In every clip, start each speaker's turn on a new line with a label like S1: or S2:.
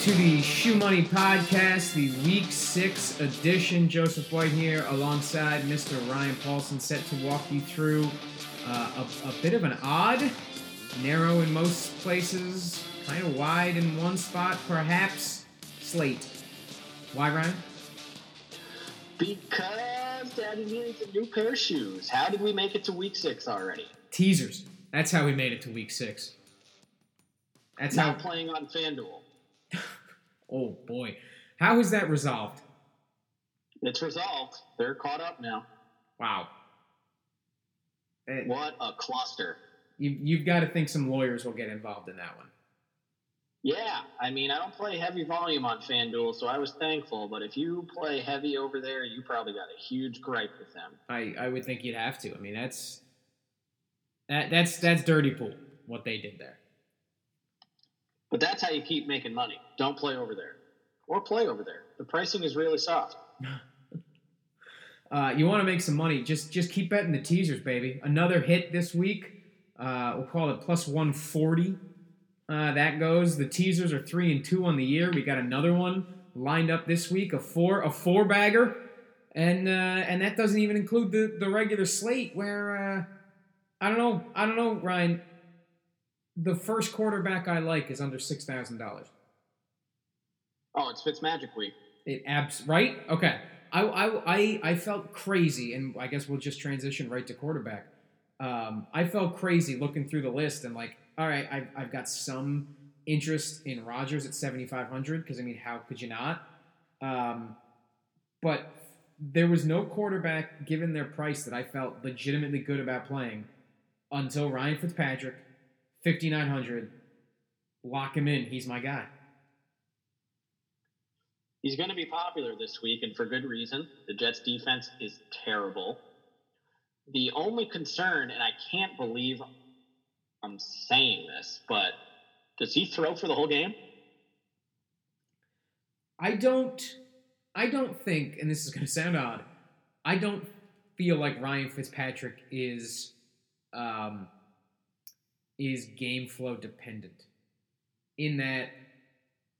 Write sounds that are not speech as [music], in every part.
S1: to the Shoe Money Podcast, the Week 6 edition. Joseph White here alongside Mr. Ryan Paulson, set to walk you through uh, a, a bit of an odd, narrow in most places, kind of wide in one spot, perhaps, slate. Why, Ryan?
S2: Because Daddy needs a new pair of shoes. How did we make it to week six already?
S1: Teasers. That's how we made it to week six. That's
S2: Now
S1: how.
S2: playing on FanDuel.
S1: Oh boy, how is that resolved?
S2: It's resolved. They're caught up now.
S1: Wow.
S2: What a cluster.
S1: You, you've got to think some lawyers will get involved in that one.
S2: Yeah, I mean, I don't play heavy volume on FanDuel, so I was thankful. But if you play heavy over there, you probably got a huge gripe with them.
S1: I, I would think you'd have to. I mean, that's that, that's that's dirty pool what they did there.
S2: But that's how you keep making money. Don't play over there. Or play over there. The pricing is really soft. [laughs]
S1: Uh, you want to make some money? Just just keep betting the teasers, baby. Another hit this week. Uh, we'll call it plus one forty. Uh, that goes. The teasers are three and two on the year. We got another one lined up this week. A four a four bagger, and uh, and that doesn't even include the the regular slate where uh, I don't know I don't know Ryan. The first quarterback I like is under six thousand dollars.
S2: Oh, it's Fitzmagic week.
S1: It abs right? Okay. I, I, I, I felt crazy, and I guess we'll just transition right to quarterback. Um, I felt crazy looking through the list and like, all right, I've, I've got some interest in Rodgers at 7,500 because I mean, how could you not? Um, but there was no quarterback given their price that I felt legitimately good about playing until Ryan Fitzpatrick, 5,900. Lock him in. He's my guy.
S2: He's going to be popular this week, and for good reason. The Jets' defense is terrible. The only concern, and I can't believe I'm saying this, but does he throw for the whole game?
S1: I don't I don't think, and this is gonna sound odd, I don't feel like Ryan Fitzpatrick is um is game flow dependent. In that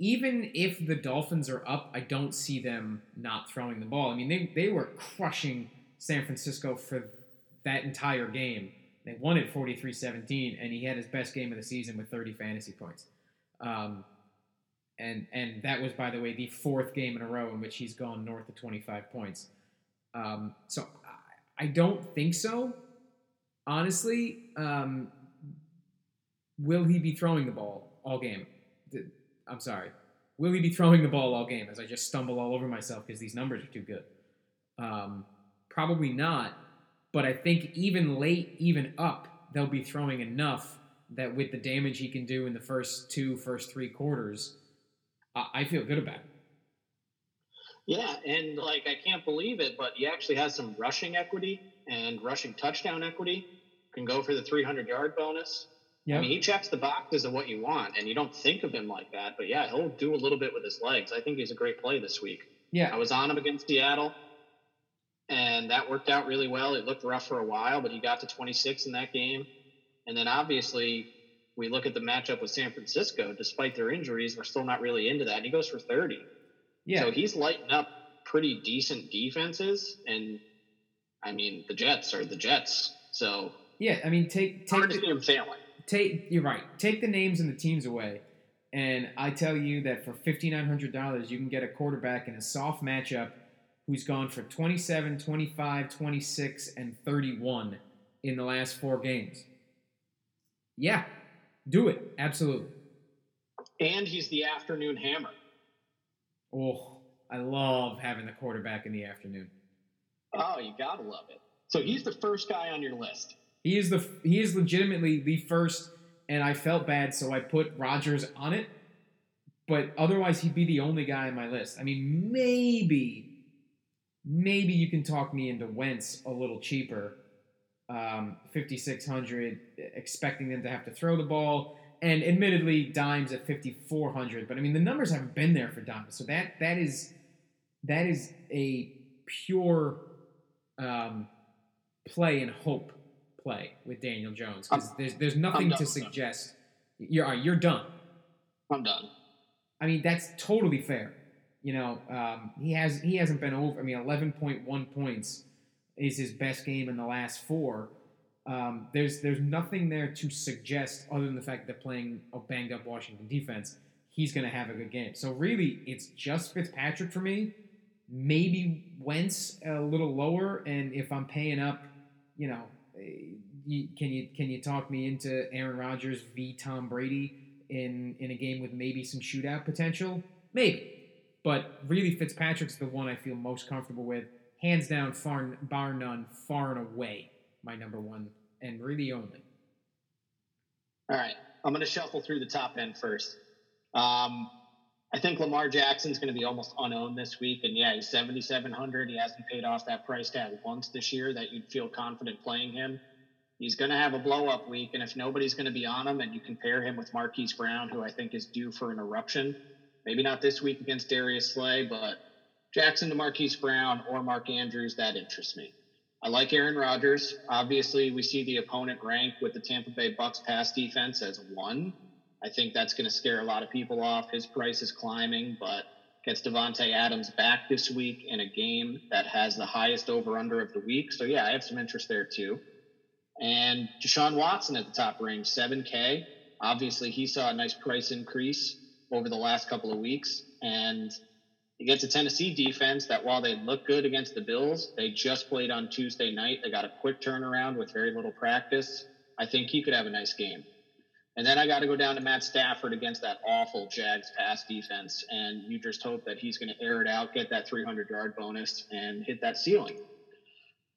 S1: even if the Dolphins are up, I don't see them not throwing the ball. I mean, they, they were crushing San Francisco for that entire game. They won it 43 17, and he had his best game of the season with 30 fantasy points. Um, and and that was, by the way, the fourth game in a row in which he's gone north of 25 points. Um, so I, I don't think so. Honestly, um, will he be throwing the ball all game? I'm sorry. Will he be throwing the ball all game? As I just stumble all over myself because these numbers are too good. Um, probably not. But I think even late, even up, they'll be throwing enough that with the damage he can do in the first two, first three quarters, I, I feel good about it.
S2: Yeah, and like I can't believe it, but he actually has some rushing equity and rushing touchdown equity. Can go for the 300 yard bonus.
S1: Yeah.
S2: I mean, he checks the boxes of what you want, and you don't think of him like that. But yeah, he'll do a little bit with his legs. I think he's a great play this week.
S1: Yeah.
S2: I was on him against Seattle, and that worked out really well. It looked rough for a while, but he got to 26 in that game. And then obviously, we look at the matchup with San Francisco. Despite their injuries, we're still not really into that. And he goes for 30.
S1: Yeah.
S2: So he's lighting up pretty decent defenses. And I mean, the Jets are the Jets. So
S1: yeah. I mean, take take
S2: hard to
S1: the,
S2: see him failing.
S1: Take you're right. Take the names and the teams away, and I tell you that for fifty nine hundred dollars, you can get a quarterback in a soft matchup who's gone for 27, 25, 26, and 31 in the last four games. Yeah, do it. Absolutely.
S2: And he's the afternoon hammer.
S1: Oh, I love having the quarterback in the afternoon.
S2: Oh, you gotta love it. So he's the first guy on your list.
S1: He is the he is legitimately the first, and I felt bad, so I put Rodgers on it. But otherwise, he'd be the only guy on my list. I mean, maybe, maybe you can talk me into Wentz a little cheaper, um, fifty six hundred, expecting them to have to throw the ball, and admittedly, Dimes at fifty four hundred. But I mean, the numbers haven't been there for Dimes, so that that is that is a pure um, play and hope play with Daniel Jones because there's there's nothing to suggest you're you're done.
S2: I'm done.
S1: I mean, that's totally fair. You know, um, he has he hasn't been over. I mean, eleven point one points is his best game in the last four. Um, there's there's nothing there to suggest other than the fact that playing a banged up Washington defense, he's going to have a good game. So really, it's just Fitzpatrick for me. Maybe Wentz a little lower, and if I'm paying up, you know, you, can you can you talk me into Aaron Rodgers v Tom Brady in in a game with maybe some shootout potential? Maybe. But really, Fitzpatrick's the one I feel most comfortable with. Hands down, far bar none, far and away, my number one, and really only.
S2: All right, I'm going to shuffle through the top end first. Um, I think Lamar Jackson's going to be almost unowned this week, and yeah, he's 7,700. He hasn't paid off that price tag once this year that you'd feel confident playing him. He's going to have a blow up week, and if nobody's going to be on him, and you compare him with Marquise Brown, who I think is due for an eruption, Maybe not this week against Darius Slay, but Jackson to Marquise Brown or Mark Andrews, that interests me. I like Aaron Rodgers. Obviously, we see the opponent rank with the Tampa Bay Bucks pass defense as one. I think that's going to scare a lot of people off. His price is climbing, but gets Davante Adams back this week in a game that has the highest over under of the week. So yeah, I have some interest there too. And Deshaun Watson at the top range, 7K. Obviously, he saw a nice price increase over the last couple of weeks. And against a Tennessee defense that while they look good against the Bills, they just played on Tuesday night. They got a quick turnaround with very little practice. I think he could have a nice game. And then I got to go down to Matt Stafford against that awful Jags pass defense. And you just hope that he's going to air it out, get that 300 yard bonus, and hit that ceiling.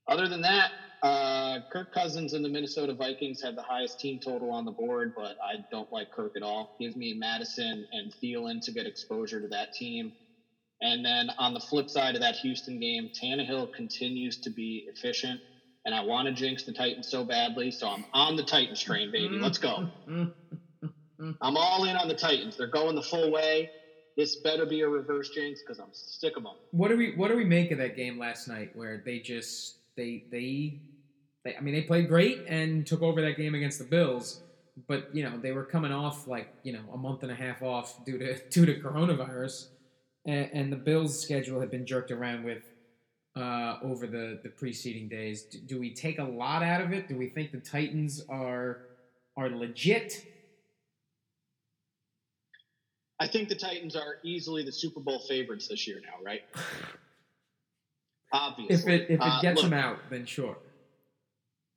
S2: Other than that, uh, Kirk Cousins and the Minnesota Vikings have the highest team total on the board, but I don't like Kirk at all. Give me Mattison and Thielen to get exposure to that team. And then on the flip side of that Houston game, Tannehill continues to be efficient, and I want to jinx the Titans so badly, so I'm on the Titans train, baby. Let's go. [laughs] I'm all in on the Titans. They're going the full way. This better be a reverse jinx because I'm sick of them.
S1: What do we What do we make of that game last night, where they just they they they, I mean, they played great and took over that game against the Bills, but you know they were coming off like you know a month and a half off due to [laughs] due to coronavirus, and, and the Bills' schedule had been jerked around with uh, over the the preceding days. Do, do, we take a lot out of it? Do we think the Titans are are legit?
S2: I think the Titans are easily the Super Bowl favorites this year now, right? [sighs] Obviously,
S1: if it if it uh, gets uh, them out, then sure.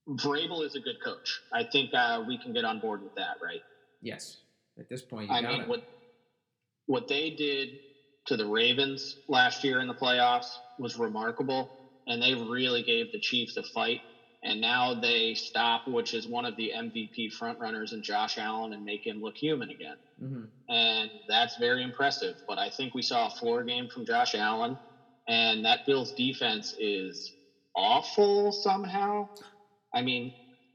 S2: Vrabel is a good coach. I think uh, we can get on board with that, right?
S1: Yes. At this point,
S2: I mean, what what they did to the Ravens last year in the playoffs was remarkable, and they really gave the Chiefs a fight. And now they stop, which is one of the MVP frontrunners in Josh Allen, and make him look human again. Mm-hmm. And that's very impressive. But I think we saw a floor game from Josh Allen, and that Bills defense is awful somehow. I mean,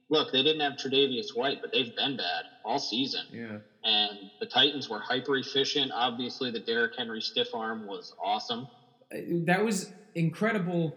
S2: look, they didn't have Tre'Davious White, but they've been bad all season.
S1: Yeah.
S2: And the Titans were hyper efficient. Obviously, the Derrick Henry stiff arm was awesome.
S1: Uh, that was incredible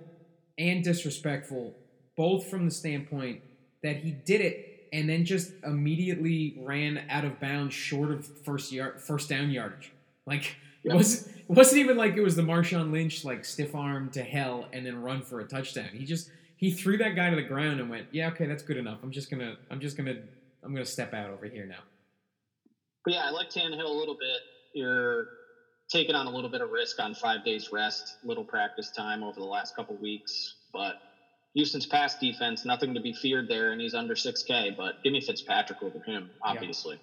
S1: and disrespectful, both from the standpoint that he did it and then just immediately ran out of bounds short of first yard, first down yardage. Like yep. it was it wasn't even like it was the Marshawn Lynch like stiff arm to hell and then run for a touchdown. He just he threw that guy to the ground and went, "Yeah, okay, that's good enough. I'm just gonna, I'm just gonna, I'm gonna step out over here now."
S2: But yeah, I like Tannehill a little bit. You're taking on a little bit of risk on five days rest, little practice time over the last couple weeks, but Houston's pass defense, nothing to be feared there, and he's under 6K. But give me Fitzpatrick over him, obviously.
S1: Yeah.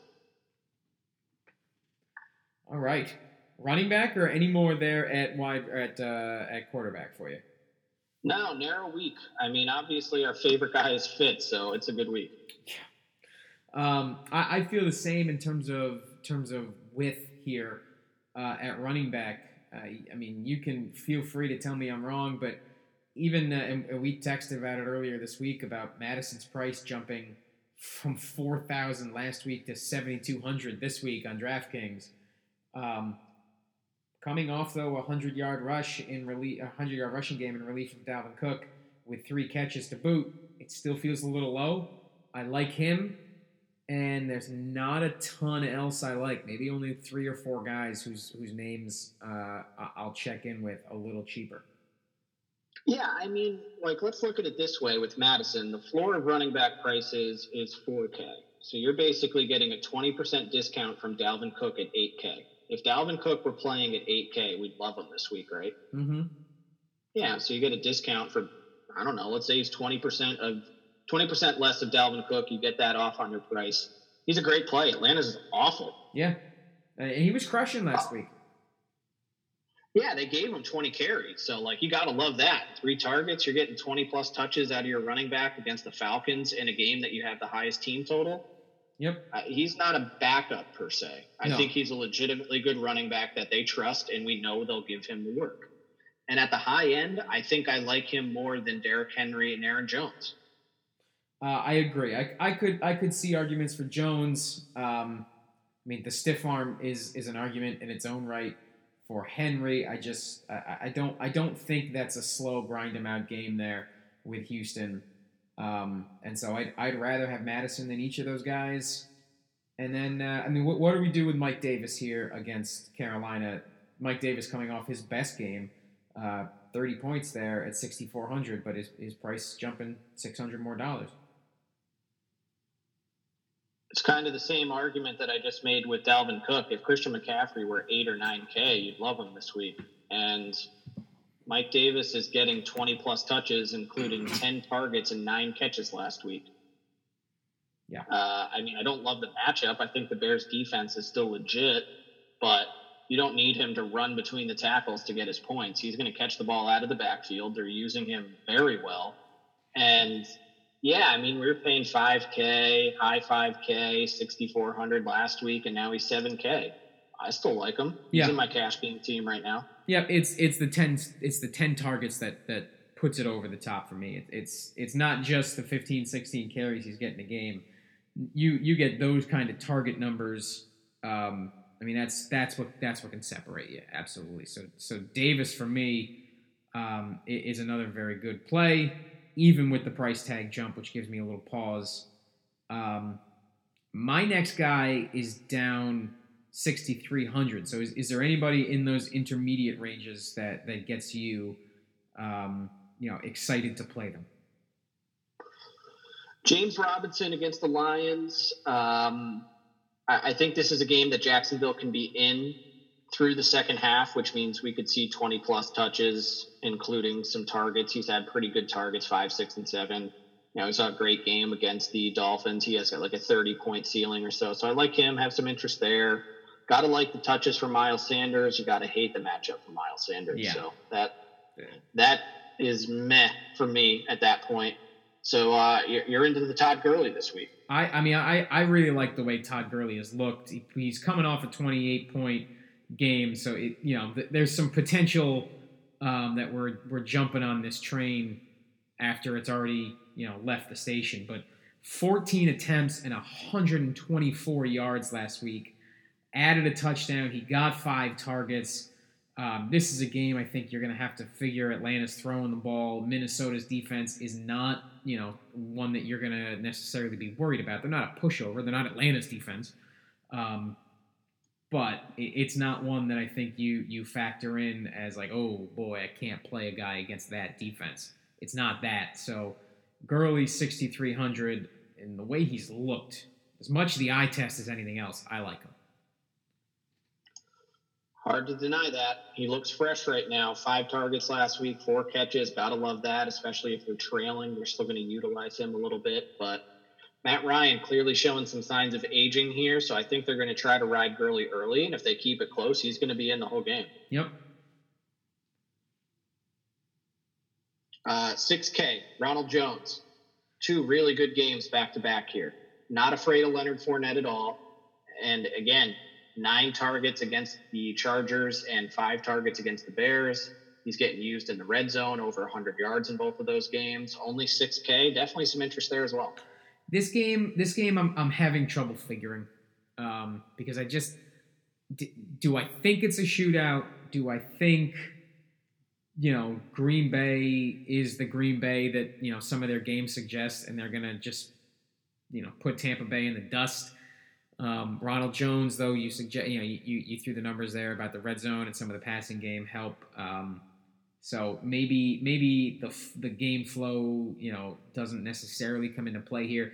S1: All right, running back or any more there at wide at uh, at quarterback for you?
S2: No, narrow week. I mean, obviously our favorite guy is fit, so it's a good week.
S1: Yeah. Um, I, I, feel the same in terms of terms of width here uh, at running back. Uh, I mean, you can feel free to tell me I'm wrong, but even uh, and we texted about it earlier this week about Mattison's price jumping from four thousand last week to seventy two hundred this week on DraftKings. Um, Coming off though a hundred yard rush in relief, a hundred yard rushing game in relief of Dalvin Cook with three catches to boot, it still feels a little low. I like him, and there's not a ton else I like. Maybe only three or four guys whose whose names uh, I'll check in with a little cheaper.
S2: Yeah, I mean, like let's look at it this way with Mattison. The floor of running back prices is 4K. So you're basically getting a 20% discount from Dalvin Cook at 8K. If Dalvin Cook were playing at 8K, we'd love him this week, right?
S1: Mm-hmm.
S2: Yeah, so you get a discount for I don't know, let's say he's 20% of 20% less of Dalvin Cook. You get that off on your price. He's a great play. Atlanta's awful.
S1: Yeah, uh, he was crushing last week.
S2: Yeah, they gave him 20 carries. So, like, you got to love that. Three targets, you're getting 20 plus touches out of your running back against the Falcons in a game that you have the highest team total.
S1: Yep.
S2: Uh, he's not a backup per se. I no. think he's a legitimately good running back that they trust, and we know they'll give him the work. And at the high end, I think I like him more than Derrick Henry and Aaron Jones.
S1: Uh, I agree. I, I could I could see arguments for Jones. Um, I mean, the stiff arm is is an argument in its own right for Henry. I just I, I don't I don't think that's a slow grind him out game there with Houston. Um, and so I'd, I'd rather have Mattison than each of those guys. And then uh, I mean, what, what do we do with Mike Davis here against Carolina? Mike Davis coming off his best game, uh, 30 points there at 6,400, but his, his price jumping 600 more dollars
S2: it's kind of the same argument that I just made with Dalvin Cook. If Christian McCaffrey were eight or nine K, you'd love him this week. And Mike Davis is getting 20 plus touches, including [clears throat] 10 targets and nine catches last week.
S1: Yeah.
S2: Uh, I mean, I don't love the matchup. I think the Bears defense is still legit, but you don't need him to run between the tackles to get his points. He's going to catch the ball out of the backfield. They're using him very well. And yeah, I mean, we were paying 5K, high 5K, 6,400 last week, and now he's 7K. I still like him. He's yeah. in my cash game team right now.
S1: Yeah, it's it's the ten it's the ten targets that that puts it over the top for me. It, it's it's not just the 15, 16 carries he's getting a game. You you get those kind of target numbers. Um, I mean, that's that's what that's what can separate you absolutely. So so Davis for me um, is another very good play even with the price tag jump, which gives me a little pause. Um, my next guy is down 6,300. So is, is there anybody in those intermediate ranges that, that gets you, um, you know, excited to play them?
S2: James Robinson against the Lions. Um, I, I think this is a game that Jacksonville can be in through the second half, which means we could see 20 plus touches, including some targets. He's had pretty good targets, five, six, and seven. You know, he saw a great game against the Dolphins. He has got like a 30 point ceiling or so. So I like him, have some interest there. Got to like the touches for Miles Sanders. You got to hate the matchup for Miles Sanders. Yeah. So that that is meh for me at that point. So uh, you're, you're into the Todd Gurley this week.
S1: I, I mean, I, I really like the way Todd Gurley has looked. He, he's coming off a 28 point game. So it, you know, th- there's some potential um, that we're we're jumping on this train after it's already you know left the station. But 14 attempts and 124 yards last week. Added a touchdown. He got five targets. Um, this is a game I think you're going to have to figure Atlanta's throwing the ball. Minnesota's defense is not, you know, one that you're going to necessarily be worried about. They're not a pushover. They're not Atlanta's defense. Um, but it's not one that I think you you factor in as like, oh boy, I can't play a guy against that defense. It's not that. So Gurley 6300 and the way he's looked, as much the eye test as anything else, I like him.
S2: Hard to deny that. He looks fresh right now. Five targets last week, four catches. Gotta love that, especially if they're trailing. They're still going to utilize him a little bit, but Matt Ryan clearly showing some signs of aging here, so I think they're going to try to ride Gurley early, and if they keep it close, he's going to be in the whole game.
S1: Yep.
S2: Uh, 6K, Ronald Jones. Two really good games back to back here. Not afraid of Leonard Fournette at all. And again, nine targets against the Chargers and five targets against the Bears. He's getting used in the red zone, over 100 yards in both of those games. Only 6K. Definitely some interest there as well.
S1: This game, this game, I'm I'm having trouble figuring um, because I just d- do I think it's a shootout? Do I think you know Green Bay is the Green Bay that you know some of their games suggest, and they're gonna just you know put Tampa Bay in the dust. Um, Ronald Jones, though, you suggest you know you, you threw the numbers there about the red zone and some of the passing game help. Um, so maybe maybe the the game flow you know doesn't necessarily come into play here.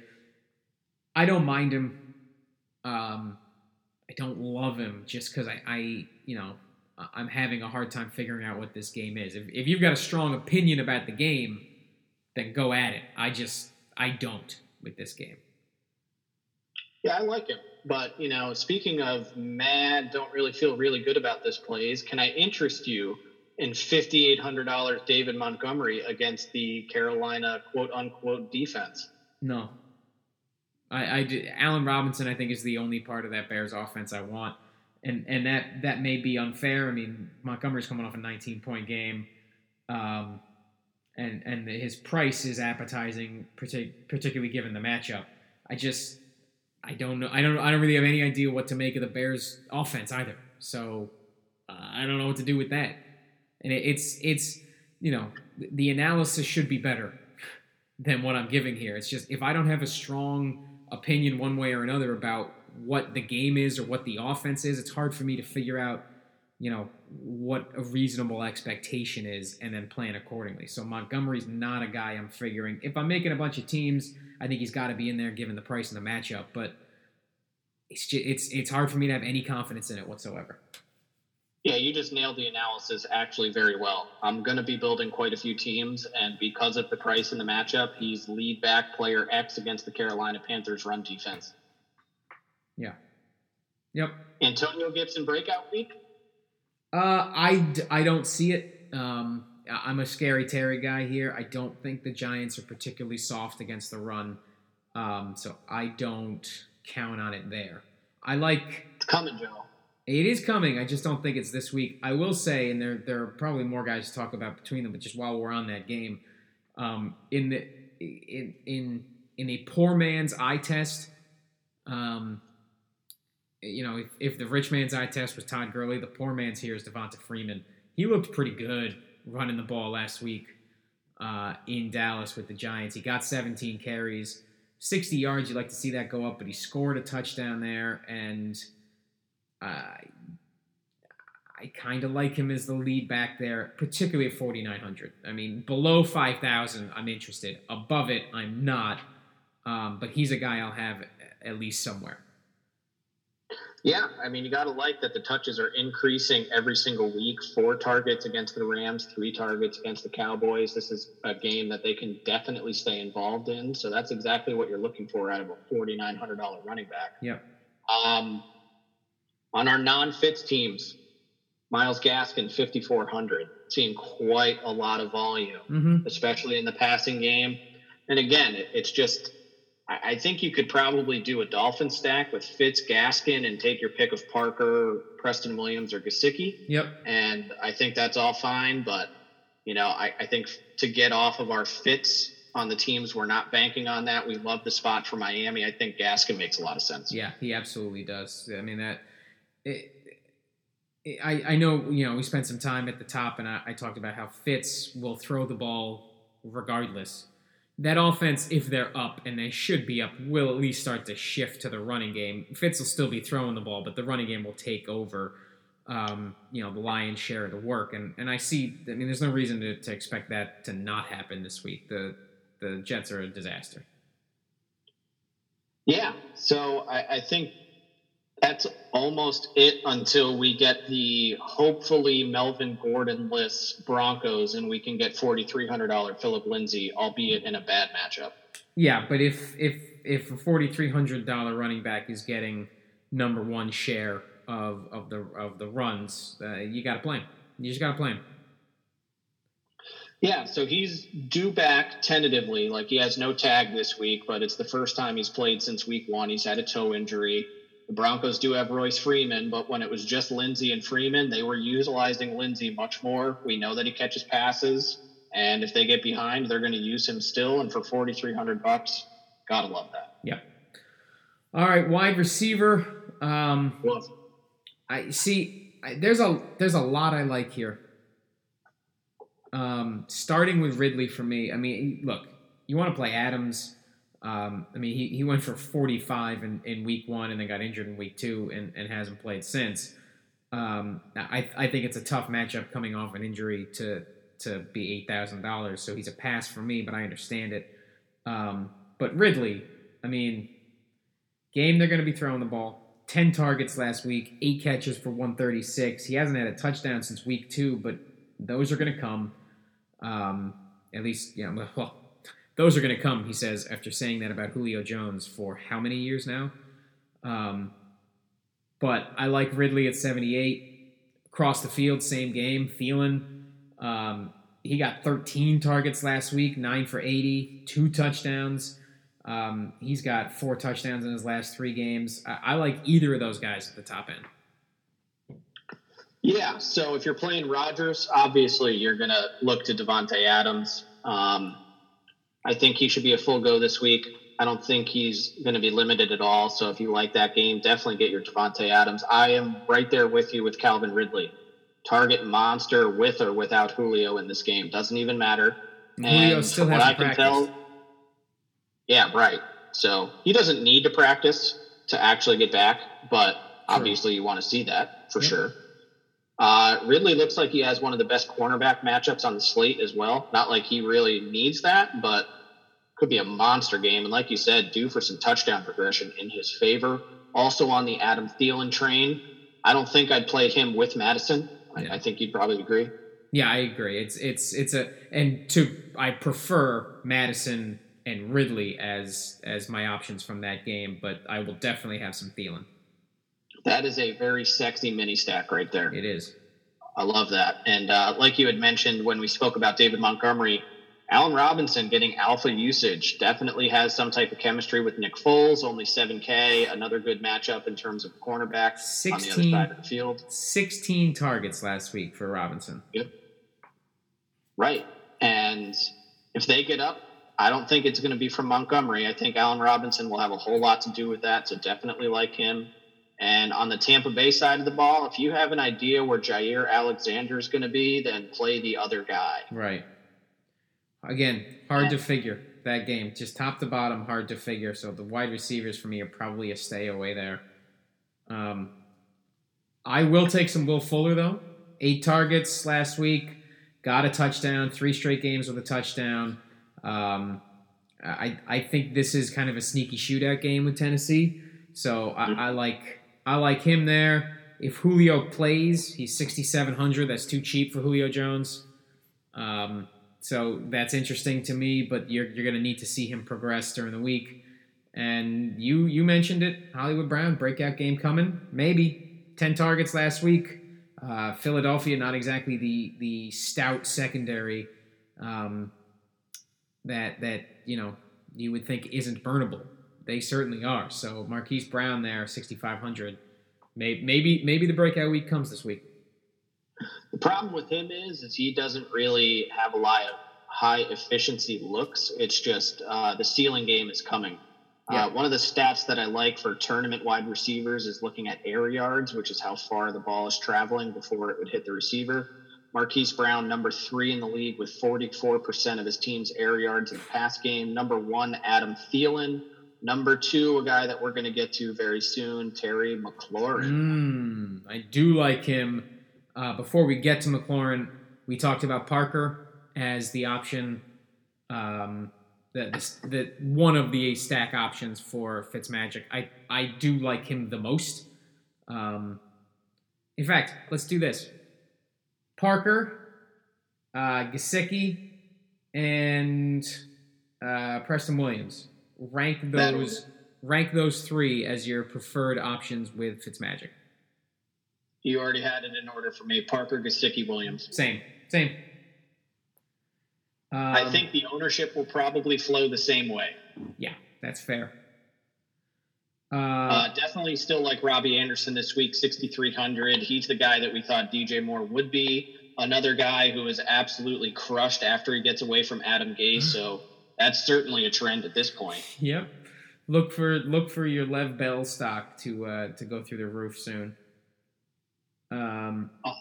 S1: I don't mind him. Um, I don't love him just because I, I you know I'm having a hard time figuring out what this game is. If, if you've got a strong opinion about the game, then go at it. I just I don't with this game.
S2: Yeah, I like him. But, you know, speaking of mad, don't really feel really good about this plays, can I interest you in $5,800 David Montgomery against the Carolina quote unquote defense?
S1: No. I, I Allen Robinson, I think, is the only part of that Bears offense I want. And, and that, that may be unfair. I mean, Montgomery's coming off a 19 point game. Um, and, and his price is appetizing, particularly given the matchup. I just, I don't know. I don't. I don't really have any idea what to make of the Bears' offense either. So uh, I don't know what to do with that. And it, it's it's you know the analysis should be better than what I'm giving here. It's just if I don't have a strong opinion one way or another about what the game is or what the offense is, it's hard for me to figure out you know what a reasonable expectation is and then plan accordingly. So Montgomery's not a guy I'm figuring. If I'm making a bunch of teams I think he's got to be in there given the price and the matchup. But it's just, it's it's hard for me to have any confidence in it whatsoever.
S2: Yeah, you just nailed the analysis actually very well. I'm going to be building quite a few teams, and because of the price and the matchup, he's lead back player X against the Carolina Panthers run defense.
S1: Yeah. Yep.
S2: Antonio Gibson breakout week?
S1: Uh, I, I don't see it. Um, I'm a scary Terry guy here. I don't think the Giants are particularly soft against the run, um, so I don't count on it there. I like.
S2: It's coming, Joe.
S1: It is coming. I just don't think it's this week. I will say, and there there are probably more guys to talk about between them, but just while we're on that game, um, in the in in in a poor man's eye test, um, you know, if, if the rich man's eye test was Todd Gurley, the poor man's here is Devonta Freeman. He looked pretty good running the ball last week uh, in Dallas with the Giants. He got 17 carries, 60 yards. You'd like to see that go up, but he scored a touchdown there, and uh, I kind of like him as the lead back there, particularly at 4,900. I mean, below 5,000, I'm interested. Above it, I'm not. Um, but he's a guy I'll have at least somewhere.
S2: Yeah, I mean, you got to like that the touches are increasing every single week. Four targets against the Rams, three targets against the Cowboys. This is a game that they can definitely stay involved in. So that's exactly what you're looking for out of a $4,900 running back.
S1: Yeah.
S2: Um, on our non-fits teams, Myles Gaskin, 5,400, seeing quite a lot of volume,
S1: mm-hmm.
S2: especially in the passing game. And again, it, it's just I, think you could probably do a Dolphin stack with Fitz, Gaskin, and take your pick of Parker, Preston Williams, or Gesicki.
S1: Yep.
S2: And I think that's all fine. But, you know, I, I think to get off of our Fitz on the teams, we're not banking on that. We love the spot for Miami. I think Gaskin makes a lot of sense.
S1: Yeah, he absolutely does. I mean, that. It, I, I know, you know, we spent some time at the top and I, I talked about how Fitz will throw the ball regardless that offense, if they're up, and they should be up, will at least start to shift to the running game. Fitz will still be throwing the ball, but the running game will take over, um, you know, the lion's share of the work. And and I see, I mean, there's no reason to, to expect that to not happen this week. The the Jets are a disaster.
S2: Yeah, so I, I think that's almost it until we get the hopefully Melvin Gordon list Broncos and we can get forty three hundred dollar Phillip Lindsay, albeit in a bad matchup.
S1: Yeah, but if if if a forty three hundred dollar running back is getting number one share of of the of the runs, uh, you got to play him. You just got to play him.
S2: Yeah, so he's due back tentatively. Like he has no tag this week, but it's the first time he's played since week one. He's had a toe injury. The Broncos do have Royce Freeman, but when it was just Lindsay and Freeman, they were utilizing Lindsay much more. We know that he catches passes, and if they get behind, they're going to use him still. And for forty three hundred bucks, gotta love that.
S1: Yeah. All right, wide receiver. Um, I see. I, there's a there's a lot I like here. Um, starting with Ridley for me. I mean, look, you want to play Adams. Um, I mean, he, he went for 45 in, in week one and then got injured in week two and, and hasn't played since. Um, I, I think it's a tough matchup coming off an injury to to be eight thousand dollars. So he's a pass for me, but I understand it. Um, but Ridley, I mean, game they're going to be throwing the ball. Ten targets last week, eight catches for one thirty six. He hasn't had a touchdown since week two, but those are going to come. Um, at least, yeah. [laughs] Well, those are going to come. He says after saying that about Julio Jones for how many years now. Um, but I like Ridley at 78. Across the field, same game. Thielen, um, he got 13 targets last week, nine for 80, two touchdowns. Um, he's got four touchdowns in his last three games. I, I, like either of those guys at the top end.
S2: Yeah. So if you're playing Rodgers, obviously you're going to look to Davante Adams. Um, I think he should be a full go this week. I don't think he's going to be limited at all. So if you like that game, definitely get your Davante Adams. I am right there with you with Calvin Ridley. Target monster with or without Julio in this game doesn't even matter.
S1: Julio and still has I Tell,
S2: yeah, right. So he doesn't need to practice to actually get back, but sure. obviously you want to see that for sure. Uh, Ridley looks like he has one of the best cornerback matchups on the slate as well. Not like he really needs that, but could be a monster game. And like you said, due for some touchdown progression in his favor. Also on the Adam Thielen train. I don't think I'd play him with Mattison. Yeah. I, I think you'd probably agree.
S1: Yeah, I agree. It's it's it's a and to I prefer Mattison and Ridley as as my options from that game, but I will definitely have some Thielen.
S2: That is a very sexy mini stack right there.
S1: It is.
S2: I love that. And uh, like you had mentioned when we spoke about David Montgomery, Allen Robinson getting alpha usage definitely has some type of chemistry with Nick Foles. Only 7K, another good matchup in terms of cornerback 16, on the other side of the field.
S1: 16 targets last week for Robinson.
S2: Yep. Right. And if they get up, I don't think it's going to be from Montgomery. I think Allen Robinson will have a whole lot to do with that. So definitely like him. And on the Tampa Bay side of the ball, if you have an idea where Jaire Alexander is going to be, then play the other guy.
S1: Right. Again, hard to figure that game. Just top to bottom, hard to figure. So the wide receivers for me are probably a stay away there. Um, I will take some Will Fuller though. Eight targets last week, got a touchdown, three straight games with a touchdown. Um, I I think this is kind of a sneaky shootout game with Tennessee. So I, I like I like him there. If Julio plays, he's sixty seven hundred. That's too cheap for Julio Jones. Um, so that's interesting to me, but you're, you're going to need to see him progress during the week. And you you mentioned it, Hollywood Brown breakout game coming, maybe ten targets last week. Uh, Philadelphia, not exactly the the stout secondary um, that that you know you would think isn't burnable. They certainly are. So Marquise Brown there, sixty five hundred. Maybe maybe maybe the breakout week comes this week.
S2: The problem with him is, is he doesn't really have a lot of high efficiency looks. It's just uh, the ceiling game is coming. Uh, yeah. Uh, one of the stats that I like for tournament wide receivers is looking at air yards, which is how far the ball is traveling before it would hit the receiver. Marquise Brown, number three in the league with 44% of his team's air yards in the pass game. Number one, Adam Thielen. Number two, a guy that we're going to get to very soon, Terry McLaurin.
S1: Mm, I do like him. Uh, before we get to McLaurin, we talked about Parker as the option, um, the, the, the one of the stack options for Fitzmagic. I I do like him the most. Um, in fact, let's do this: Parker, uh, and uh, Preston Williams. Rank those. Rank those three as your preferred options with Fitzmagic.
S2: You already had it in order for me. Parker, Gesicki, Williams.
S1: Same, same.
S2: Um, I think the ownership will probably flow the same way.
S1: Yeah, that's fair.
S2: Uh, uh, definitely still like Robbie Anderson this week, 6,300. He's the guy that we thought DJ Moore would be. Another guy who is absolutely crushed after he gets away from Adam Gase. So that's certainly a trend at this point. [laughs]
S1: Yep. Look for look for your Lev Bell stock to uh, to go through the roof soon.
S2: Um, oh,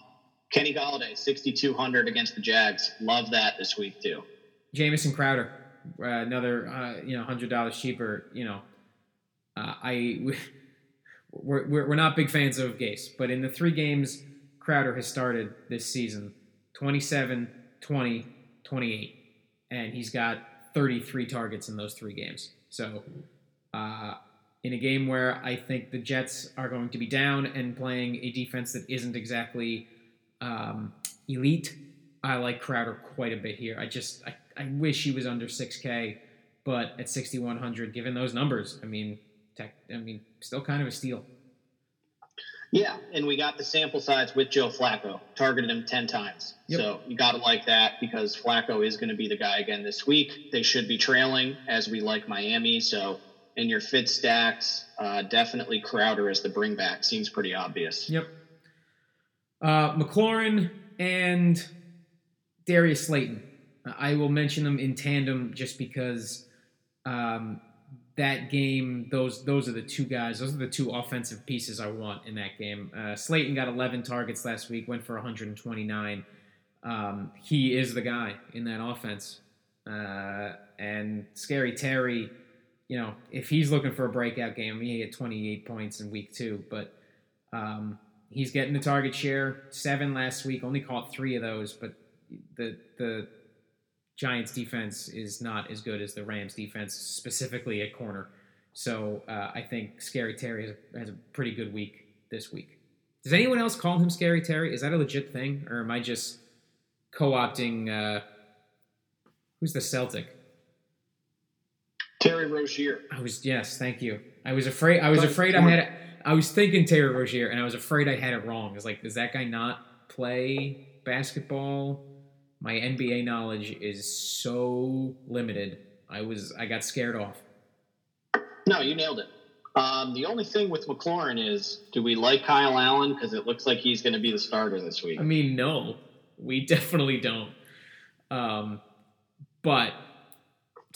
S2: Kenny Golladay, 6,200 against the Jags. Love that this week, too.
S1: Jamison Crowder, uh, another uh, you know hundred dollars cheaper. You know, uh, I we're, we're we're not big fans of Gase, but in the three games Crowder has started this season, 27, 20, 28, and he's got 33 targets in those three games. So. Uh, in a game where I think the Jets are going to be down and playing a defense that isn't exactly um, elite, I like Crowder quite a bit here. I just I, I wish he was under 6K, but at 6100, given those numbers, I mean, tech, I mean, still kind of a steal.
S2: Yeah, and we got the sample size with Joe Flacco, targeted him 10 times. Yep. So you got to like that because Flacco is going to be the guy again this week. They should be trailing as we like Miami. So in your fit stacks, uh, definitely Crowder as the bring back seems pretty obvious.
S1: Yep. Uh, McLaurin and Darius Slayton. I will mention them in tandem just because um, that game, those those are the two guys. Those are the two offensive pieces I want in that game. Uh, Slayton got 11 targets last week, went for 129. Um, he is the guy in that offense. Uh, and Scary Terry you know, if he's looking for a breakout game, he had 28 points in week two, but um, he's getting the target share. Seven last week, only caught three of those, but the the Giants defense is not as good as the Rams defense, specifically at corner. So uh, I think Scary Terry has a, has a pretty good week this week. Does anyone else call him Scary Terry? Is that a legit thing, or am I just co-opting? Uh, who's the Celtic?
S2: Terry Rozier.
S1: I was yes, thank you. I was afraid. I was but, afraid I had. It, I was thinking Terry Rozier, and I was afraid I had it wrong. It's like, does that guy not play basketball? My NBA knowledge is so limited. I was. I got scared off.
S2: No, you nailed it. Um, the only thing with McLaurin is, do we like Kyle Allen? Because it looks like he's going to be the starter this week.
S1: I mean, no, we [laughs] definitely don't. Um, but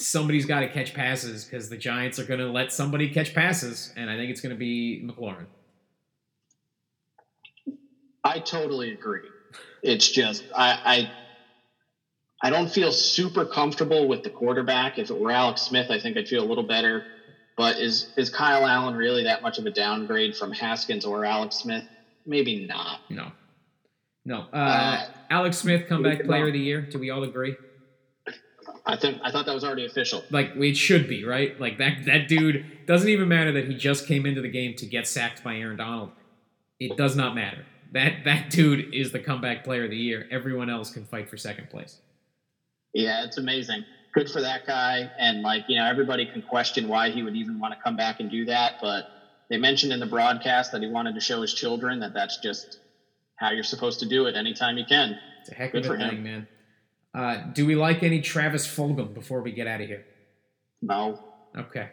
S1: somebody's got to catch passes because the Giants are going to let somebody catch passes, and I think it's going to be McLaurin.
S2: I totally agree. It's just I, I I don't feel super comfortable with the quarterback. If it were Alex Smith, I think I'd feel a little better. But is is Kyle Allen really that much of a downgrade from Haskins or Alex Smith? Maybe not.
S1: No, no. Uh, uh, Alex Smith, comeback player of the year. Do we all agree?
S2: I think I thought that was already official.
S1: Like it should be, right? Like that that dude doesn't even matter that he just came into the game to get sacked by Aaron Donald. It does not matter. That that dude is the comeback player of the year. Everyone else can fight for second place.
S2: Yeah, it's amazing. Good for that guy. And like, you know, everybody can question why he would even want to come back and do that, but they mentioned in the broadcast that he wanted to show his children that that's just how you're supposed to do it anytime you can.
S1: It's a heck Good of a thing, him. man. Uh, do we like any Travis Fulgham before we get out of here?
S2: No.
S1: Okay.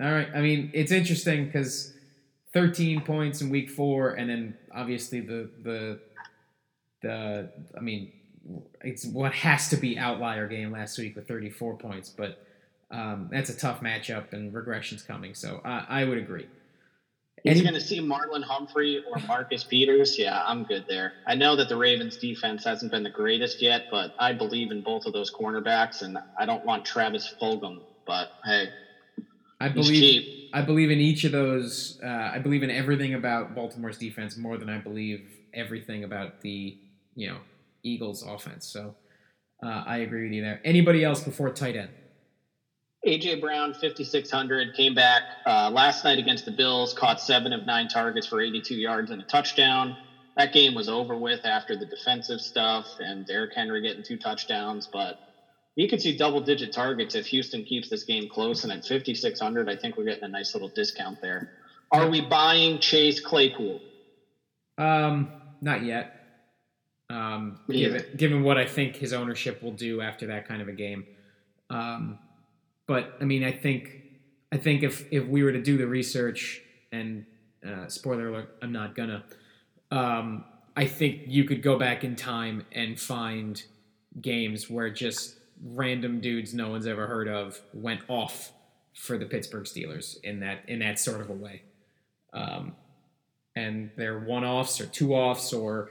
S1: All right. I mean, it's interesting because 13 points in week four, and then obviously the the the I mean, it's what has to be outlier game last week with 34 points, but um, that's a tough matchup, and regression's coming. So I, I would agree.
S2: He's going to see Marlon Humphrey or Marcus Peters. Yeah, I'm good there. I know that the Ravens defense hasn't been the greatest yet, but I believe in both of those cornerbacks, and I don't want Travis Fulgham. But hey,
S1: I believe I believe in each of those. Uh, I believe in everything about Baltimore's defense more than I believe everything about the you know Eagles offense. So uh, I agree with you there. Anybody else before tight end?
S2: AJ Brown, 5,600, came back uh, last night against the Bills, caught seven of nine targets for 82 yards and a touchdown. That game was over with after the defensive stuff and Derrick Henry getting two touchdowns. But you could see double digit targets if Houston keeps this game close. And at 5,600, I think we're getting a nice little discount there. Are we buying Chase Claypool?
S1: Um, not yet. Um, given, given what I think his ownership will do after that kind of a game. Um, but I mean, I think I think if if we were to do the research, and uh, spoiler alert, I'm not gonna. Um, I think you could go back in time and find games where just random dudes no one's ever heard of went off for the Pittsburgh Steelers in that in that sort of a way. Um, and they're one offs or two offs or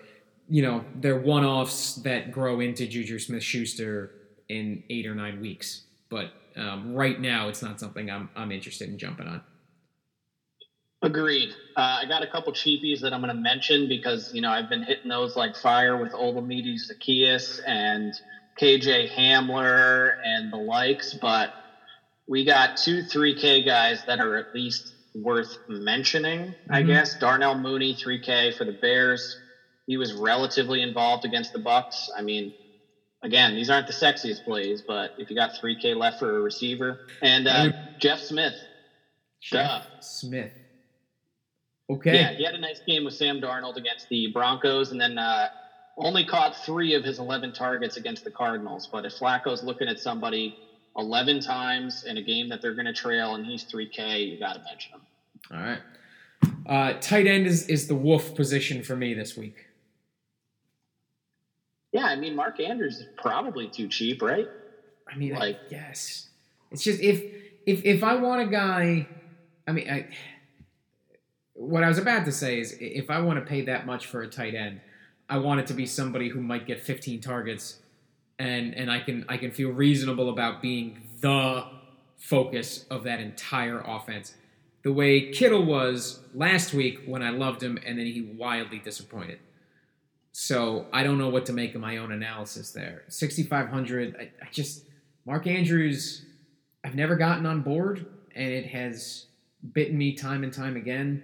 S1: you know they're one offs that grow into Juju Smith Schuster in eight or nine weeks but um, right now it's not something I'm I'm interested in jumping on.
S2: Agreed. Uh, I got a couple cheapies that I'm going to mention because you know I've been hitting those like fire with Olamide Zaccheaus and KJ Hamler and the likes, but we got two 3K guys that are at least worth mentioning. Mm-hmm. I guess Darnell Mooney 3K for the Bears. He was relatively involved against the Bucs. I mean, again, these aren't the sexiest plays, but if you got 3K left for a receiver, and uh, Jeff Smith.
S1: Jeff Duh. Smith. Okay.
S2: Yeah, he had a nice game with Sam Darnold against the Broncos, and then uh, only caught three of his 11 targets against the Cardinals. But if Flacco's looking at somebody 11 times in a game that they're going to trail, and he's 3K, you got to mention him.
S1: All right. Uh, tight end is, is the wolf position for me this week.
S2: Yeah, I mean, Mark Andrews is probably too cheap, right?
S1: I mean, like, I, yes. It's just if if if I want a guy, I mean, I what I was about to say is if I want to pay that much for a tight end, I want it to be somebody who might get 15 targets and and I can I can feel reasonable about being the focus of that entire offense. The way Kittle was last week when I loved him and then he wildly disappointed. So I don't know what to make of my own analysis there. 6,500, I, I just, Mark Andrews, I've never gotten on board and it has bitten me time and time again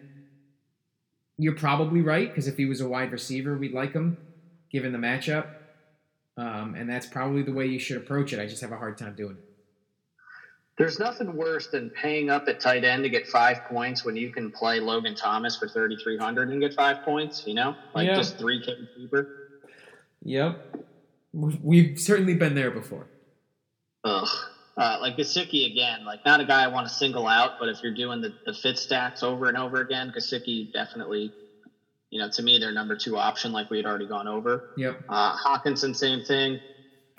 S1: you're probably right because if he was a wide receiver, we'd like him given the matchup. Um, and that's probably the way you should approach it. I just have a hard time doing it.
S2: There's nothing worse than paying up at tight end to get five points when you can play Logan Thomas for 3,300 and get five points, you know? Like yeah. just 3K cheaper.
S1: Yep. We've certainly been there before.
S2: Ugh. Uh, like Gesicki again, like not a guy I want to single out, but if you're doing the, the Fitz stacks over and over again, Gesicki definitely, you know, to me, their number two option, like we had already gone over.
S1: Yep.
S2: Uh, Hockenson, same thing.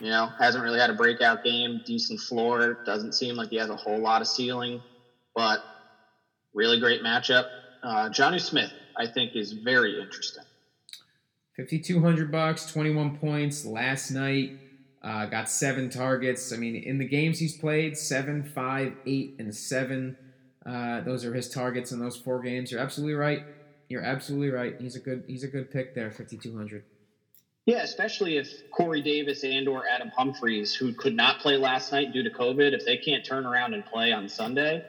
S2: You know, hasn't really had a breakout game, decent floor. Doesn't seem like he has a whole lot of ceiling, but really great matchup. Uh, Jonnu Smith, I think, is very interesting.
S1: 5200 bucks, 21 points last night. Uh, got seven targets. I mean, in the games he's played, seven, five, eight, and seven. Uh, those are his targets in those four games. You're absolutely right. You're absolutely right. He's a good. He's a good pick there. 5200.
S2: Yeah, especially if Corey Davis and or Adam Humphries, who could not play last night due to COVID, if they can't turn around and play on Sunday,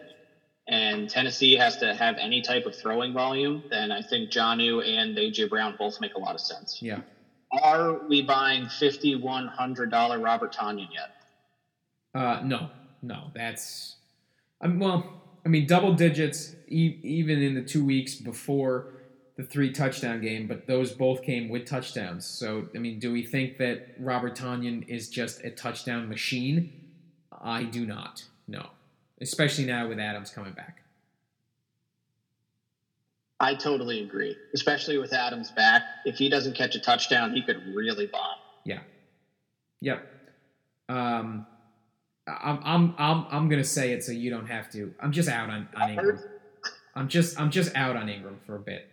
S2: and Tennessee has to have any type of throwing volume, then I think Jonnu and AJ Brown both make a lot of sense.
S1: Yeah.
S2: Are we buying fifty one hundred dollar Robert Tonyan yet?
S1: Uh, no, no. That's, I mean, well, I mean, double digits e- even in the two weeks before the three touchdown game, but those both came with touchdowns. So, I mean, do we think that Robert Tonyan is just a touchdown machine? I do not. No, especially now with Adams coming back.
S2: I totally agree, especially with Adams back. If he doesn't catch a touchdown, he could really bomb.
S1: Yeah. Yep. Um, I'm I'm I'm I'm gonna say it so you don't have to. I'm just out on, on Ingram. I'm just I'm just out on Ingram for a bit.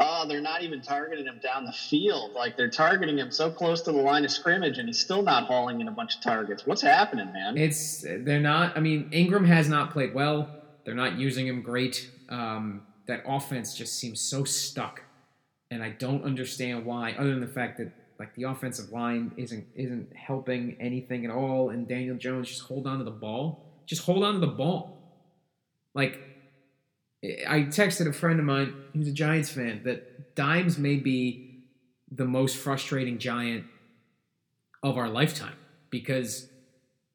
S2: Oh, they're not even targeting him down the field. Like they're targeting him so close to the line of scrimmage, and he's still not hauling in a bunch of targets. What's happening, man?
S1: It's they're not. I mean, Ingram has not played well. They're not using him great. Um, that offense just seems so stuck, and I don't understand why. Other than the fact that like the offensive line isn't isn't helping anything at all, and Daniel Jones just hold on to the ball. Just hold on to the ball. Like I texted a friend of mine who's a Giants fan that Dimes may be the most frustrating Giant of our lifetime because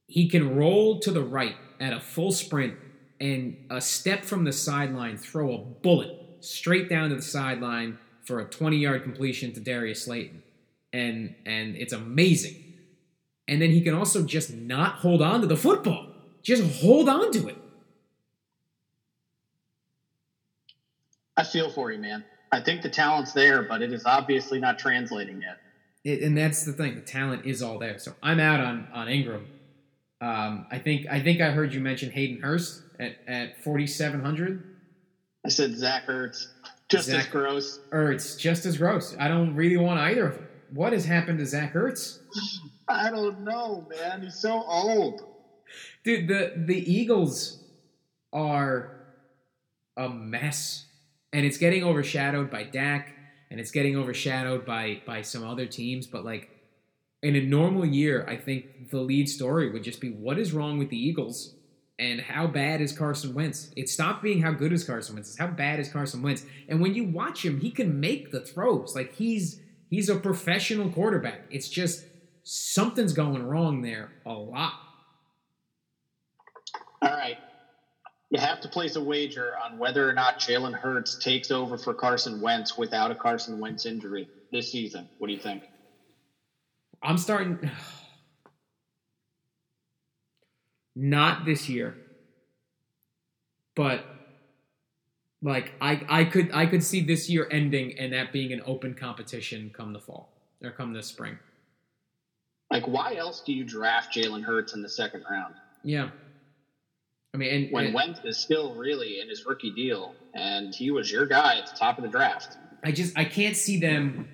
S1: he can roll to the right at a full sprint and a step from the sideline throw a bullet straight down to the sideline for a 20 yard completion to Darius Slayton. And and it's amazing. And then he can also just not hold on to the football. Just hold on to it.
S2: I feel for you, man. I think the talent's there, but it is obviously not translating yet.
S1: It, and that's the thing. The talent is all there. So I'm out on on Ingram. Um, I think I think I heard you mention Hayden Hurst at, at 4,700.
S2: I said Zach Ertz. Just Zach as gross.
S1: Ertz, just as gross. I don't really want either of them. What has happened to Zach Ertz?
S2: I don't know, man. He's so old.
S1: Dude, the the Eagles are a mess. And it's getting overshadowed by Dak and it's getting overshadowed by by some other teams, but like in a normal year, I think the lead story would just be what is wrong with the Eagles and how bad is Carson Wentz? It stopped being how good is Carson Wentz. It's how bad is Carson Wentz. And when you watch him, he can make the throws. Like he's he's a professional quarterback. It's just something's going wrong there a lot.
S2: All right. You have to place a wager on whether or not Jalen Hurts takes over for Carson Wentz without a Carson Wentz injury this season. What do you think?
S1: I'm starting. [sighs] Not this year, but like I, I could I could see this year ending and that being an open competition come the fall or come the spring.
S2: Like, why else do you draft Jalen Hurts in the second round?
S1: Yeah, I mean, and,
S2: when
S1: and
S2: Wentz is still really in his rookie deal, and he was your guy at the top of the draft.
S1: I just I can't see them.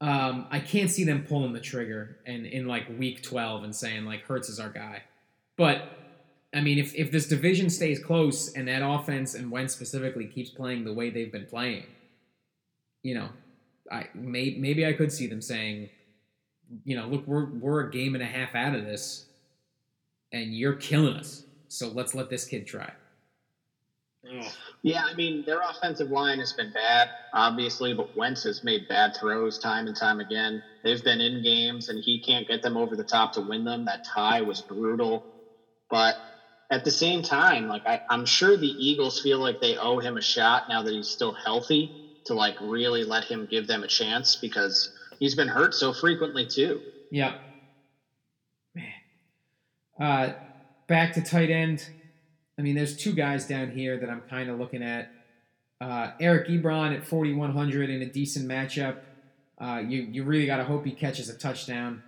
S1: Um, I can't see them pulling the trigger and in like week twelve and saying like Hurts is our guy. But I mean, if if this division stays close and that offense and Wentz specifically keeps playing the way they've been playing, you know, I may, maybe I could see them saying, you know, look, we're we're a game and a half out of this, and you're killing us. So let's let this kid try.
S2: Yeah, I mean, their offensive line has been bad, obviously, but Wentz has made bad throws time and time again. They've been in games, and he can't get them over the top to win them. That tie was brutal. But at the same time, like, I, I'm sure the Eagles feel like they owe him a shot now that he's still healthy to, like, really let him give them a chance because he's been hurt so frequently, too.
S1: Yep. Man. Uh, back to tight end. I mean, there's two guys down here that I'm kind of looking at. Uh, Eric Ebron at 4,100 in a decent matchup. Uh, you, you really got to hope he catches a touchdown,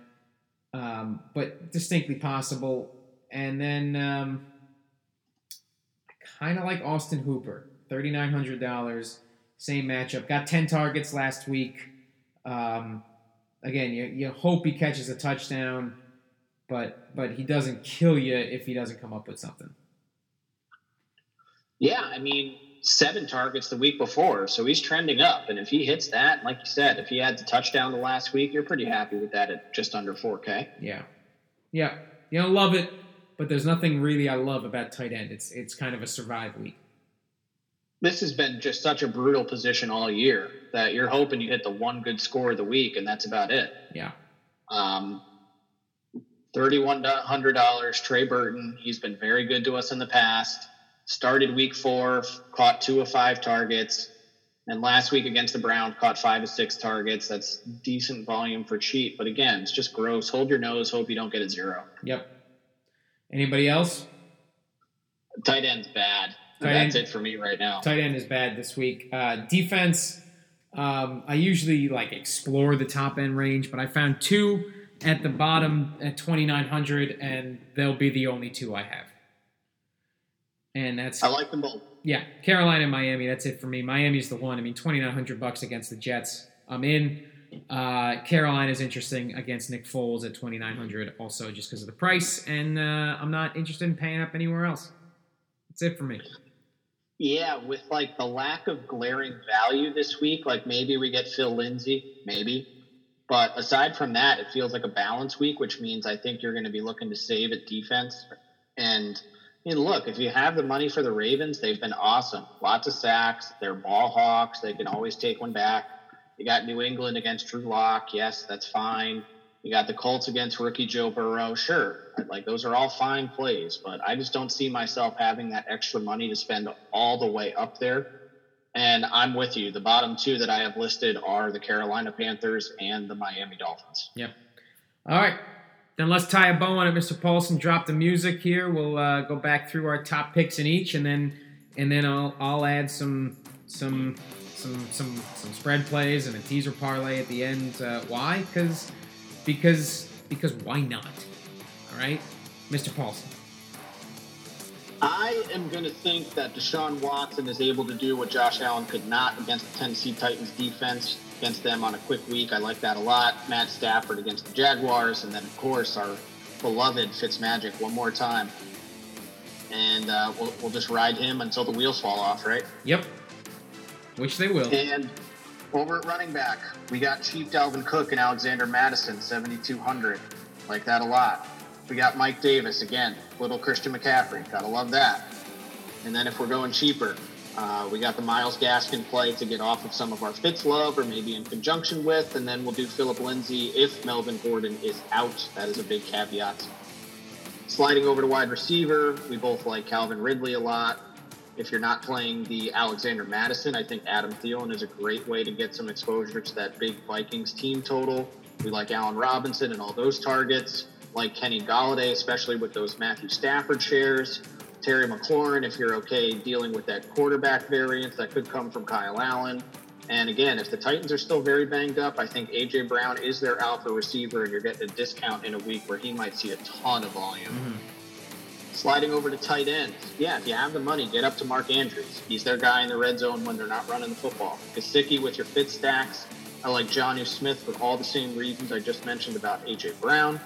S1: um, but distinctly possible. And then um, kind of like Austin Hooper, $3,900, same matchup. Got 10 targets last week. Um, again, you, you hope he catches a touchdown, but but he doesn't kill you if he doesn't come up with something.
S2: Yeah, I mean, seven targets the week before, so he's trending up. And if he hits that, like you said, if he had the touchdown the last week, you're pretty happy with that at just under 4K.
S1: Yeah, yeah, you don't love it, but there's nothing really I love about tight end. It's it's kind of a survive week.
S2: This has been just such a brutal position all year that you're hoping you hit the one good score of the week, and that's about it.
S1: Yeah.
S2: Um, $3,100, Trey Burton. He's been very good to us in the past. Started week four, caught two of five targets. And last week against the Browns, caught five of six targets. That's decent volume for cheap. But again, it's just gross. Hold your nose. Hope you don't get a zero.
S1: Yep. Anybody else?
S2: Tight end's bad.
S1: Tight
S2: That's
S1: end-
S2: it for me right now.
S1: Tight end is bad this week. Uh, defense, um, I usually like explore the top end range, but I found two at the bottom at 2900 and they'll be the only two I have. And that's
S2: I like them both.
S1: yeah, Carolina and Miami. That's it for me. Miami's the one. I mean, 2900 bucks against the Jets. I'm in. Uh, Carolina's interesting against Nick Foles at 2900 also just because of the price and uh, I'm not interested in paying up anywhere else. That's it for me.
S2: Yeah, with like the lack of glaring value this week, like maybe we get Phil Lindsay, maybe. But aside from that, it feels like a balance week, which means I think you're going to be looking to save at defense. And I mean, look, if you have the money for the Ravens, they've been awesome. Lots of sacks. They're ball hawks. They can always take one back. You got New England against Drew Lock. Yes, that's fine. You got the Colts against rookie Joe Burrow. Sure, like those are all fine plays, but I just don't see myself having that extra money to spend all the way up there. And I'm with you. The bottom two that I have listed are the Carolina Panthers and the Miami Dolphins.
S1: Yep. All right. Then let's tie a bow on it, Mr. Paulson. Drop the music here. We'll uh, go back through our top picks in each, and then and then I'll I'll add some some some some some spread plays and a teaser parlay at the end. Uh, why? Because because because why not? All right, Mr. Paulson.
S2: I am going to think that Deshaun Watson is able to do what Josh Allen could not against the Tennessee Titans defense, against them on a quick week. I like that a lot. Matt Stafford against the Jaguars, and then of course our beloved Fitzmagic one more time. And uh, we'll, we'll just ride him until the wheels fall off, right?
S1: Yep. Which they will.
S2: And over at running back, we got Chief Dalvin Cook and Alexander Mattison, 7,200. Like that a lot. We got Mike Davis again, little Christian McCaffrey. Gotta love that. And then if we're going cheaper, uh, we got the Myles Gaskin play to get off of some of our Fitz love, or maybe in conjunction with, and then we'll do Phillip Lindsay if Melvin Gordon is out. That is a big caveat. Sliding over to wide receiver, we both like Calvin Ridley a lot. If you're not playing the Alexander Mattison, I think Adam Thielen is a great way to get some exposure to that big Vikings team total. We like Allen Robinson and all those targets. Like Kenny Golladay, especially with those Matthew Stafford shares. Terry McLaurin, if you're okay dealing with that quarterback variance that could come from Kyle Allen. And again, if the Titans are still very banged up, I think AJ Brown is their alpha receiver, and you're getting a discount in a week where he might see a ton of volume. Mm-hmm. Sliding over to tight end, yeah, if you have the money, get up to Mark Andrews. He's their guy in the red zone when they're not running the football. Gesicki with your Fitz stacks. I like Jonnu Smith for all the same reasons I just mentioned about AJ Brown.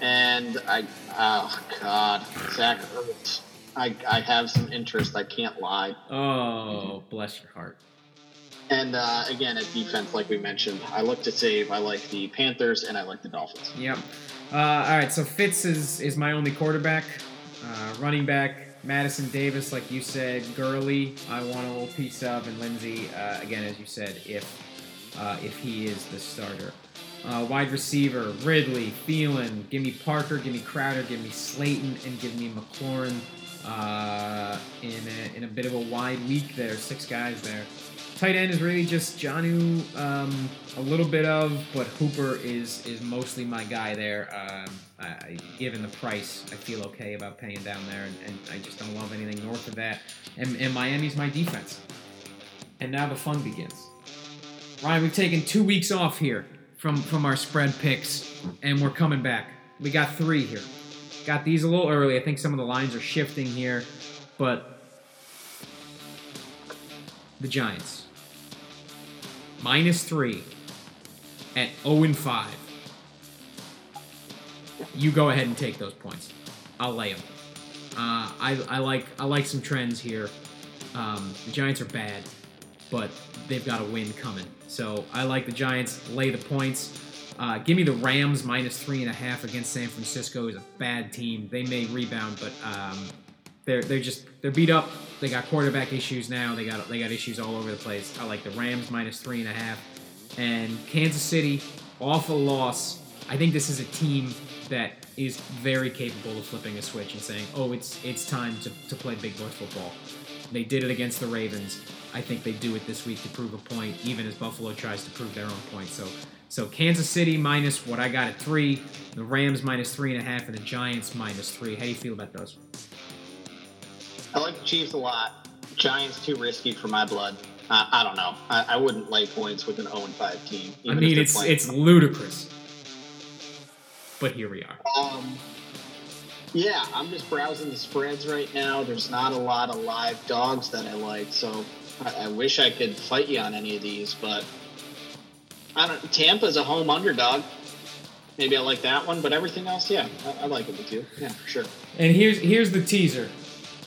S2: And I, oh God, Zach Ertz. I, I have some interest. I can't lie.
S1: Oh, bless your heart.
S2: And uh, again, at defense, like we mentioned, I look to save. I like the Panthers and I like the Dolphins.
S1: Yep. Uh, all right, so Fitz is, is my only quarterback. Uh, running back, Mattison Davis, like you said. Gurley, I want a little piece of. And Lindsay, uh, again, as you said, if uh, if he is the starter. Uh, wide receiver, Ridley, Thielen, give me Parker, give me Crowder, give me Slayton, and give me McLaurin uh, in, a, in a bit of a wide week there. Six guys there. Tight end is really just Jonnu, um, a little bit of, but Hooper is is mostly my guy there. Um, I, given the price, I feel okay about paying down there, and, and I just don't love anything north of that. And, and Miami's my defense. And now the fun begins. Ryan, we've taken two weeks off here from from our spread picks, and we're coming back. We got three here. Got these a little early. I think some of the lines are shifting here, but the Giants minus three at 0 and 5. You go ahead and take those points. I'll lay them. Uh, I, I like I like some trends here. Um, the Giants are bad, but they've got a win coming. So I like the Giants. Lay the points. Uh, give me the Rams minus three and a half against San Francisco. is a bad team. They may rebound, but um, they're they're just they're beat up. They got quarterback issues now. They got they got issues all over the place. I like the Rams minus three and a half, and Kansas City awful loss. I think this is a team that is very capable of flipping a switch and saying, "Oh, it's it's time to, to play big boy football." They did it against the Ravens. I think they do it this week to prove a point, even as Buffalo tries to prove their own point. So, so Kansas City minus what I got at three, the Rams minus three and a half, and the Giants minus three. How do you feel about those?
S2: I like the Chiefs a lot. Giants too risky for my blood. Uh, I don't know. I, I, wouldn't lay points with an 0 5 team.
S1: I mean, it's playing. it's ludicrous. But here we are.
S2: Um, yeah, I'm just browsing the spreads right now. There's not a lot of live dogs that I like, so I, wish I could fight you on any of these, but I don't. Tampa's a home underdog. Maybe I like that one, but everything else, yeah, I, I like it with you. Yeah, for sure.
S1: And here's here's the teaser.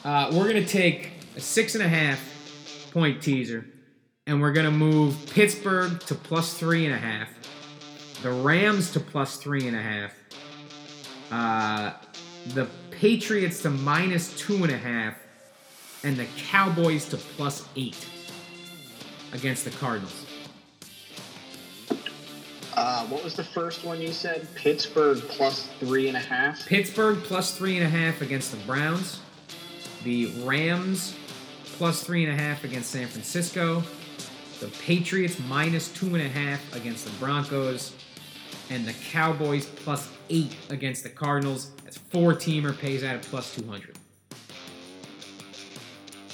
S1: Uh, we're gonna take a six and a half point teaser, and we're gonna move Pittsburgh to plus three and a half, the Rams to plus three and a half, uh, the Patriots to minus two and a half, and the Cowboys to plus eight against the Cardinals.
S2: Uh, what was the first one you said? Pittsburgh plus three and a half.
S1: Pittsburgh plus three and a half against the Browns. The Rams plus three and a half against San Francisco. The Patriots minus two and a half against the Broncos. And the Cowboys plus eight against the Cardinals. That's four teamer pays out at plus 200.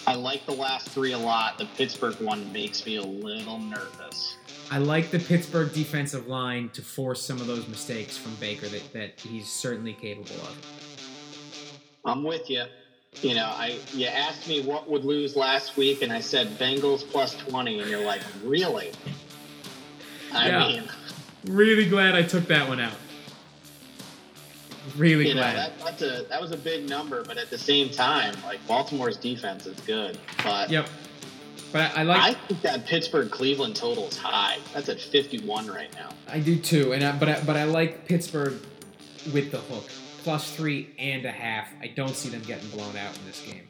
S2: I like the last three a lot. The Pittsburgh one makes me a little nervous.
S1: I like the Pittsburgh defensive line to force some of those mistakes from Baker that, that he's certainly capable of.
S2: I'm with you. You know, I you asked me what would lose last week, and I said Bengals plus 20, and you're like, really? I
S1: Yeah.
S2: mean,
S1: Really glad I took that one out. Really
S2: you know, that, that's a that was a big number, but at the same time, like Baltimore's defense is good. But
S1: Yep. But I, I like
S2: I think that Pittsburgh Cleveland total is high. That's at 51 right now.
S1: I do too, and I, but I, but I like Pittsburgh with the hook plus three and a half. I don't see them getting blown out in this game.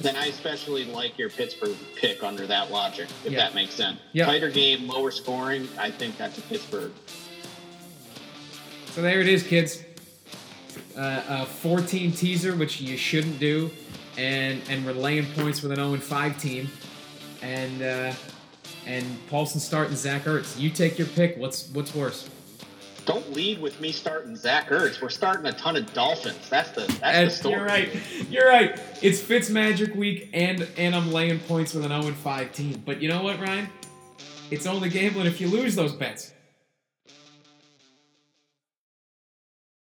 S2: Then I especially like your Pittsburgh pick under that logic, if
S1: Yeah.
S2: that makes sense.
S1: Yeah.
S2: Tighter game, lower scoring. I think that's a Pittsburgh.
S1: So there it is, kids. Uh, a 14 teaser, which you shouldn't do, and and we're laying points with an 0 5 team, and uh, and Paulson starting Zach Ertz. You take your pick. What's what's worse?
S2: Don't lead with me starting Zach Ertz. We're starting a ton of Dolphins. That's the that's the story.
S1: you're right. You're right. It's Fitz Magic week, and and I'm laying points with an 0 5 team. But you know what, Ryan? It's only gambling if you lose those bets.